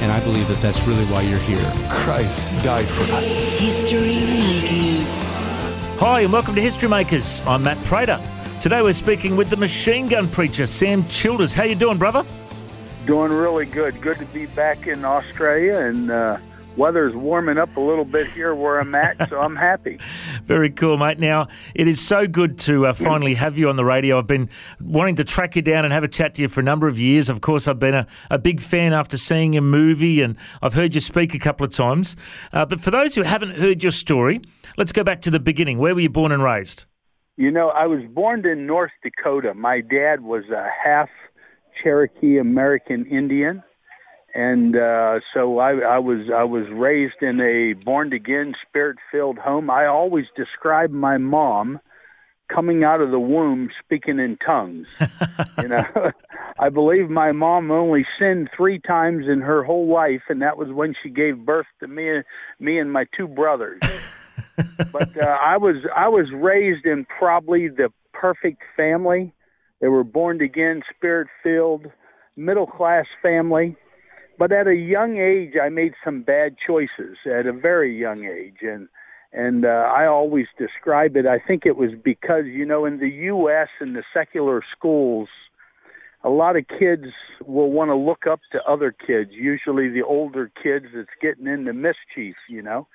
And I believe that that's really why you're here. Christ died for us. History Makers. Hi, and welcome to History Makers. I'm Matt Prater. Today we're speaking with the machine gun preacher, Sam Childers. How you doing, brother? Doing really good. Good to be back in Australia, and uh, weather's warming up a little bit here where I'm at, so I'm happy. Very cool, mate. Now, it is so good to uh, finally have you on the radio. I've been wanting to track you down and have a chat to you for a number of years. Of course, I've been a, a big fan after seeing your movie, and I've heard you speak a couple of times. Uh, but for those who haven't heard your story, let's go back to the beginning. Where were you born and raised? You know, I was born in North Dakota. My dad was a half Cherokee American Indian, and uh, so I, I was I was raised in a born again, spirit filled home. I always describe my mom coming out of the womb speaking in tongues. you know, I believe my mom only sinned three times in her whole life, and that was when she gave birth to me, me and my two brothers. but uh, I was I was raised in probably the perfect family. They were born again, spirit filled, middle class family. But at a young age, I made some bad choices at a very young age, and and uh, I always describe it. I think it was because you know in the U.S. in the secular schools, a lot of kids will want to look up to other kids, usually the older kids that's getting into mischief, you know.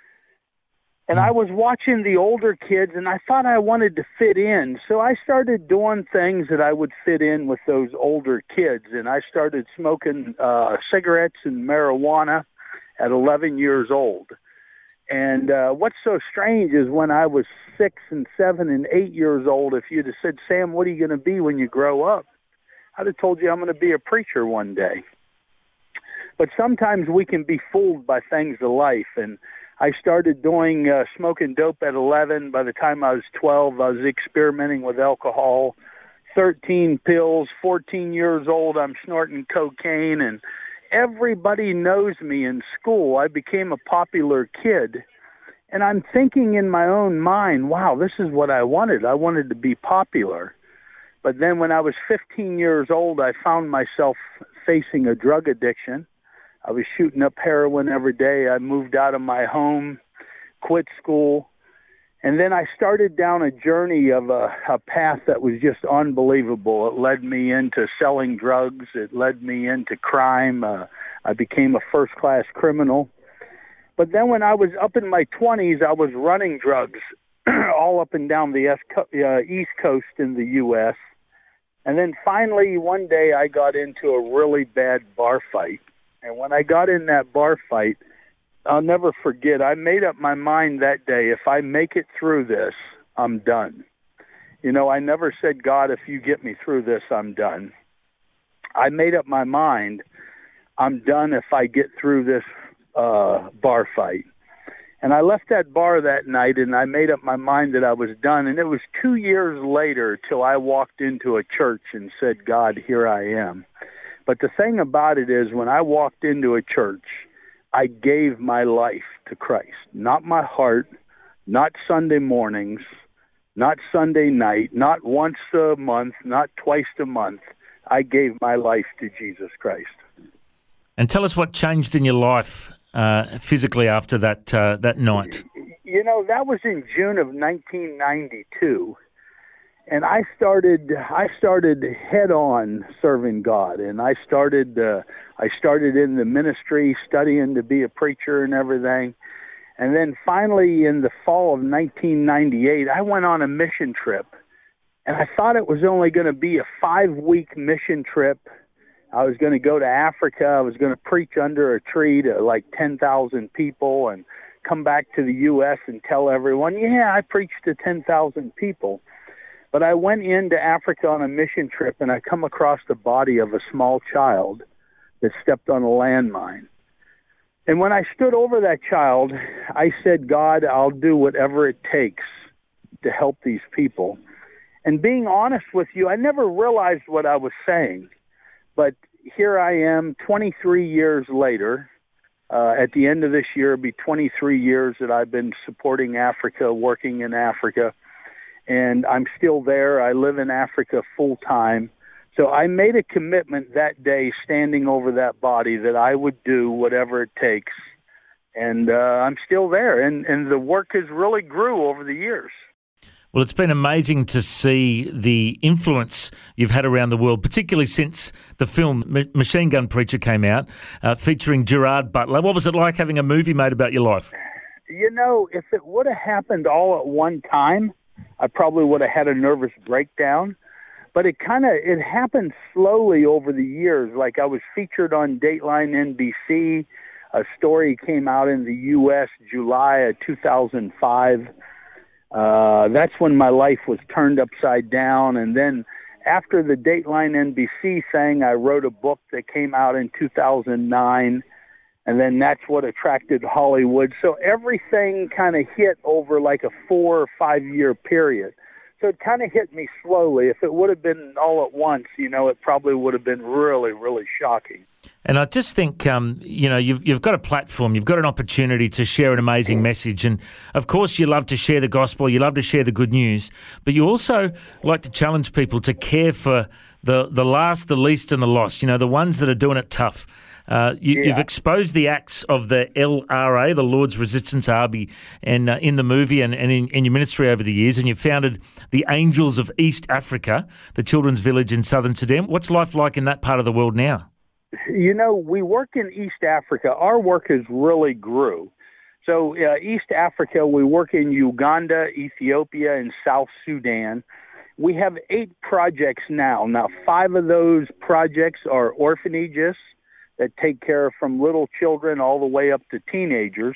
And I was watching the older kids and I thought I wanted to fit in. So I started doing things that I would fit in with those older kids. And I started smoking uh, cigarettes and marijuana at 11 years old. And uh, what's so strange is when I was six and seven and eight years old, if you'd have said, Sam, what are you going to be when you grow up? I'd have told you I'm going to be a preacher one day. But sometimes we can be fooled by things of life. And I started doing uh, smoking dope at 11. By the time I was 12, I was experimenting with alcohol. 13 pills, 14 years old, I'm snorting cocaine and everybody knows me in school. I became a popular kid. And I'm thinking in my own mind, wow, this is what I wanted. I wanted to be popular. But then when I was 15 years old, I found myself facing a drug addiction. I was shooting up heroin every day. I moved out of my home, quit school, and then I started down a journey of a, a path that was just unbelievable. It led me into selling drugs. It led me into crime. Uh, I became a first-class criminal. But then when I was up in my 20s, I was running drugs all up and down the uh, East Coast in the U.S. And then finally, one day, I got into a really bad bar fight. And when I got in that bar fight, I'll never forget. I made up my mind that day. If I make it through this, I'm done. You know, I never said, God, if you get me through this, I'm done. I made up my mind. I'm done if I get through this uh, bar fight. And I left that bar that night and I made up my mind that I was done. And it was two years later till I walked into a church and said, God, here I am. But the thing about it is when I walked into a church, I gave my life to Christ, not my heart, not Sunday mornings, not Sunday night, not once a month, not twice a month. I gave my life to Jesus Christ. And tell us what changed in your life uh, physically after that uh, that night. You know, that was in June of 1992 and I started I started head on serving God, and I started uh, I started in the ministry, studying to be a preacher and everything, and then finally in the fall of 1998, I went on a mission trip, and I thought it was only going to be a five week mission trip. I was going to go to Africa. I was going to preach under a tree to like 10,000 people and come back to the U.S. and tell everyone, yeah, I preached to 10,000 people. But I went into Africa on a mission trip and I come across the body of a small child that stepped on a landmine. And when I stood over that child, I said, God, I'll do whatever it takes to help these people. And being honest with you, I never realized what I was saying. But here I am 23 years later. Uh, at the end of this year, it'll be 23 years that I've been supporting Africa, working in Africa. And I'm still there. I live in Africa full time. So I made a commitment that day, standing over that body, that I would do whatever it takes. And uh, I'm still there. And, and the work has really grew over the years. Well, it's been amazing to see the influence you've had around the world, particularly since the film Machine Gun Preacher came out, uh, featuring Gerard Butler. What was it like having a movie made about your life? You know, if it would have happened all at one time, I probably would have had a nervous breakdown. But it kind of it happened slowly over the years. Like I was featured on Dateline NBC. A story came out in the U.S. July of 2005 uh, that's when my life was turned upside down. And then after the Dateline NBC thing, I wrote a book that came out in 2009. And then that's what attracted Hollywood. So everything kind of hit over like a four or five year period. So it kind of hit me slowly. If it would have been all at once, you know, it probably would have been really, really shocking. And I just think, um, you know, you've, you've got a platform, you've got an opportunity to share an amazing message. And of course, you love to share the gospel, you love to share the good news, but you also like to challenge people to care for the, the last, the least, and the lost, you know, the ones that are doing it tough. Uh, you, have exposed the acts of the LRA, the Lord's Resistance Army, and uh, in the movie and, and in, in, your ministry over the years, and you founded the Angels of East Africa, the children's village in southern Sudan. What's life like in that part of the world now? You know, we work in East Africa. Our work has really grew. So uh, East Africa, we work in Uganda, Ethiopia, and South Sudan. We have eight projects now. Now, five of those projects are orphanages that take care of from little children all the way up to teenagers.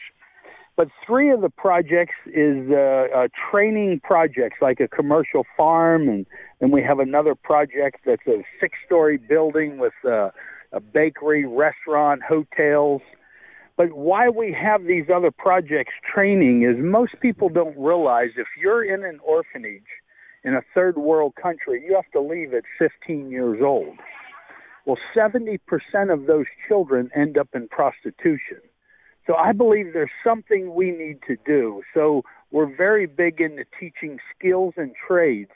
But three of the projects is uh, uh, training projects, like a commercial farm, and then we have another project that's a six-story building with uh, a bakery, restaurant, hotels. But why we have these other projects training is most people don't realize if you're in an orphanage in a third world country, you have to leave at 15 years old. Well, 70% of those children end up in prostitution. So I believe there's something we need to do. So we're very big into teaching skills and trades.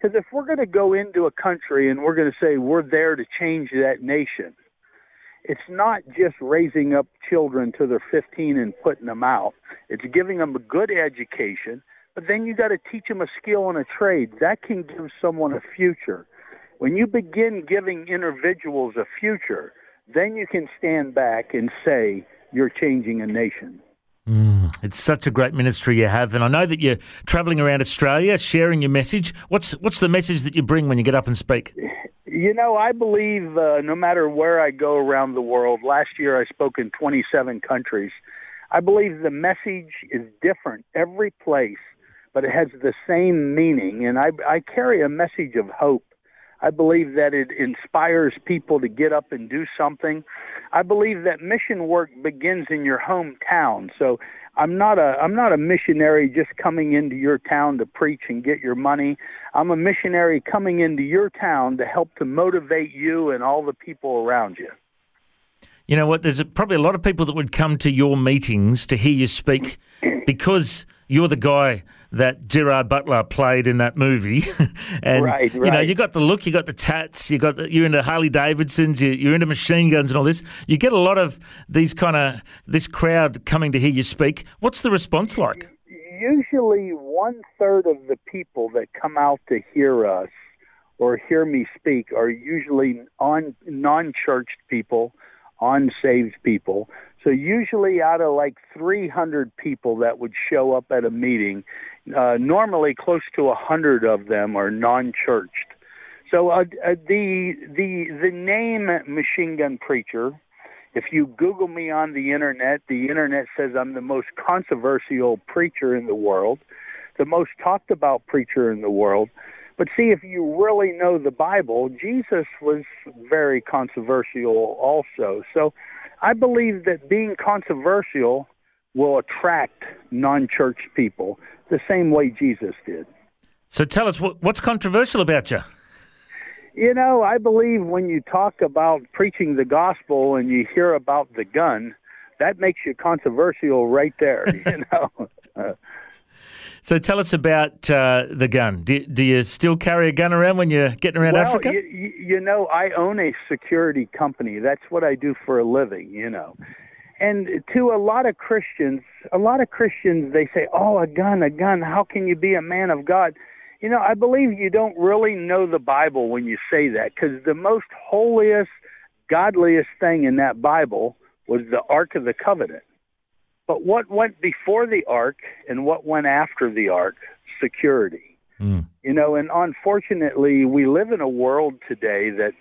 Because if we're going to go into a country and we're going to say we're there to change that nation, it's not just raising up children to their 15 and putting them out. It's giving them a good education, but then you got to teach them a skill and a trade. That can give someone a future. When you begin giving individuals a future, then you can stand back and say you're changing a nation. Mm, it's such a great ministry you have, and I know that you're travelling around Australia sharing your message. What's what's the message that you bring when you get up and speak? You know, I believe uh, no matter where I go around the world. Last year, I spoke in 27 countries. I believe the message is different every place, but it has the same meaning, and I, I carry a message of hope I believe that it inspires people to get up and do something. I believe that mission work begins in your hometown. So I'm not a I'm not a missionary just coming into your town to preach and get your money. I'm a missionary coming into your town to help to motivate you and all the people around you. You know what? There's probably a lot of people that would come to your meetings to hear you speak because you're the guy that Gerard Butler played in that movie. and right, right. you know, you got the look, you got the tats, you got the, you're into Harley Davidsons, you, you're into machine guns and all this. You get a lot of these kind of this crowd coming to hear you speak. What's the response like? Usually, one third of the people that come out to hear us or hear me speak are usually on non-churched people, unsaved people so usually out of like 300 people that would show up at a meeting, uh, normally close to 100 of them are non-churched. So uh, uh, the the the name Machine Gun Preacher, if you Google me on the internet, the internet says I'm the most controversial preacher in the world, the most talked about preacher in the world. But see, if you really know the Bible, Jesus was very controversial also. So I believe that being controversial will attract non-church people the same way Jesus did. So tell us what, what's controversial about you. You know, I believe when you talk about preaching the gospel and you hear about the gun, that makes you controversial right there. You know. So tell us about uh, the gun. Do, do, you still carry a gun around when you're getting around well, Africa? You, you know, I own a security company. That's what I do for a living. You know, and to a lot of Christians, a lot of Christians, they say, "Oh, a gun, a gun. How can you be a man of God?" You know, I believe you don't really know the Bible when you say that because the most holiest, godliest thing in that Bible was the Ark of the Covenant. But what went before the Ark and what went after the Ark? Security. Mm. You know, and unfortunately, we live in a world today that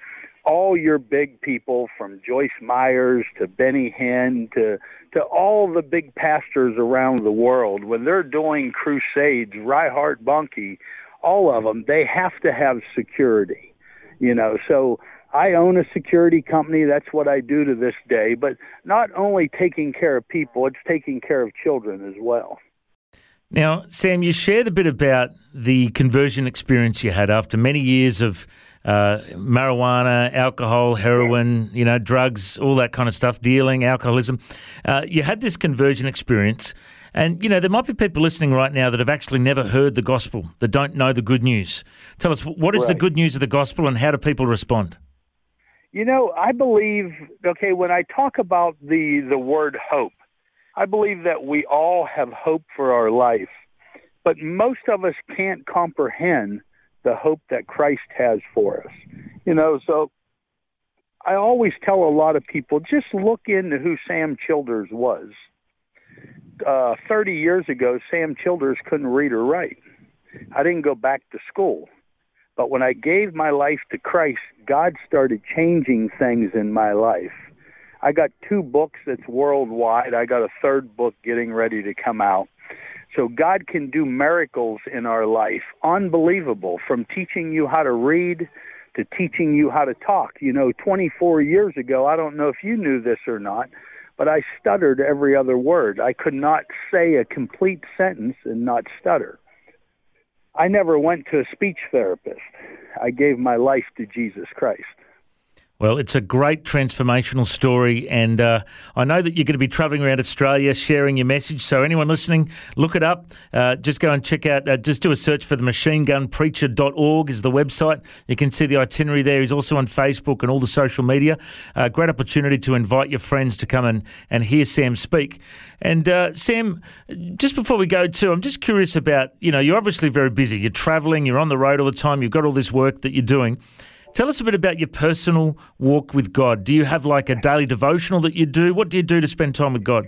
all your big people from Joyce Myers to Benny Hinn to to all the big pastors around the world when they're doing crusades, Reinhard Bonnke, all of them, they have to have security. You know, so I own a security company. That's what I do to this day. But not only taking care of people, it's taking care of children as well. Now, Sam, you shared a bit about the conversion experience you had after many years of uh, marijuana, alcohol, heroin, you know, drugs, all that kind of stuff, dealing, alcoholism. Uh, you had this conversion experience. And, you know, there might be people listening right now that have actually never heard the gospel, that don't know the good news. Tell us, what is right. the good news of the gospel and how do people respond? You know, I believe, okay, when I talk about the, the word hope, I believe that we all have hope for our life, but most of us can't comprehend the hope that Christ has for us. You know, so I always tell a lot of people, just look into who Sam Childers was uh, 30 years ago, Sam Childers couldn't read or write. I didn't go back to school. But when I gave my life to Christ, God started changing things in my life. I got two books that's worldwide. I got a third book getting ready to come out. So God can do miracles in our life. Unbelievable. From teaching you how to read to teaching you how to talk. You know, 24 years ago, I don't know if you knew this or not, but I stuttered every other word. I could not say a complete sentence and not stutter. I never went to a speech therapist. I gave my life to Jesus Christ. Well, it's a great transformational story, and uh, I know that you're going to be travelling around Australia sharing your message. So, anyone listening, look it up. Uh, just go and check out, uh, just do a search for the machinegunpreacher.org is the website. You can see the itinerary there. He's also on Facebook and all the social media. Uh, great opportunity to invite your friends to come and, and hear Sam speak. And, uh, Sam, just before we go to, I'm just curious about, you know, you're obviously very busy. You're travelling, you're on the road all the time, you've got all this work that you're doing. Tell us a bit about your personal walk with God. Do you have like a daily devotional that you do? What do you do to spend time with God?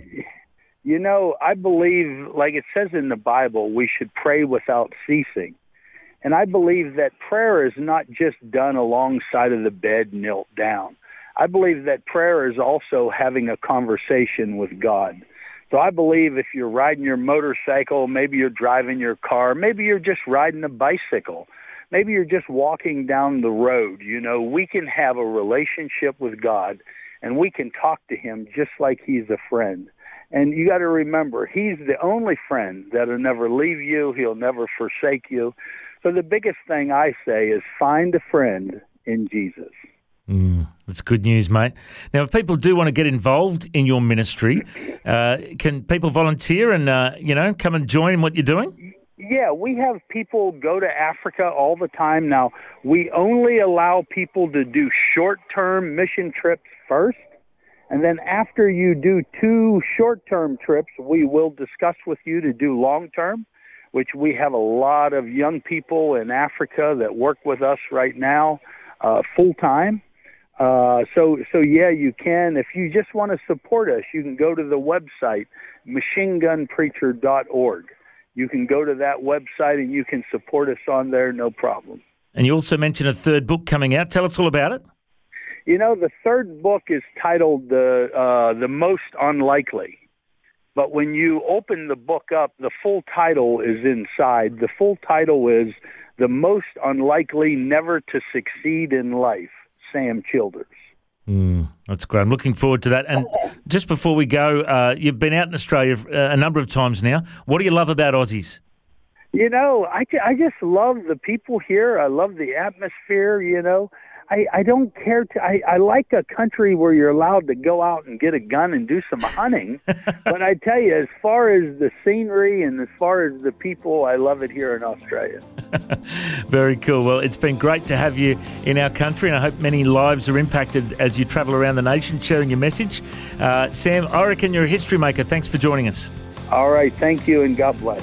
You know, I believe, like it says in the Bible, we should pray without ceasing. And I believe that prayer is not just done alongside of the bed, knelt down. I believe that prayer is also having a conversation with God. So I believe if you're riding your motorcycle, maybe you're driving your car, maybe you're just riding a bicycle, maybe you're just walking down the road, you know, we can have a relationship with God and we can talk to him just like he's a friend. And you got to remember, he's the only friend that'll never leave you. He'll never forsake you. So the biggest thing I say is find a friend in Jesus. Mm, that's good news, mate. Now, if people do want to get involved in your ministry, uh, can people volunteer and uh, you know come and join in what you're doing? Yeah, we have people go to Africa all the time now. We only allow people to do short-term mission trips first. And then after you do two short-term trips, we will discuss with you to do long-term, which we have a lot of young people in Africa that work with us right now uh, full-time. Uh, so, so yeah, you can. If you just want to support us, you can go to the website, machinegunpreacher.org you can go to that website and you can support us on there, no problem. And you also mentioned a third book coming out. Tell us all about it. You know, the third book is titled the uh, the most unlikely. But when you open the book up, the full title is inside. The full title is The Most Unlikely Never to Succeed in Life, Sam Childers. That's great. I'm looking forward to that. And just before we go, uh, you've been out in Australia uh, a number of times now. What do you love about Aussies? You know, I, I just love the people here. I love the atmosphere, you know. I, I don't care to, I, I like a country where you're allowed to go out and get a gun and do some hunting. but I tell you, as far as the scenery and as far as the people, I love it here in Australia. Very cool. Well, it's been great to have you in our country, and I hope many lives are impacted as you travel around the nation sharing your message. Uh, Sam, I reckon you're a history maker. Thanks for joining us. All right. Thank you and God bless.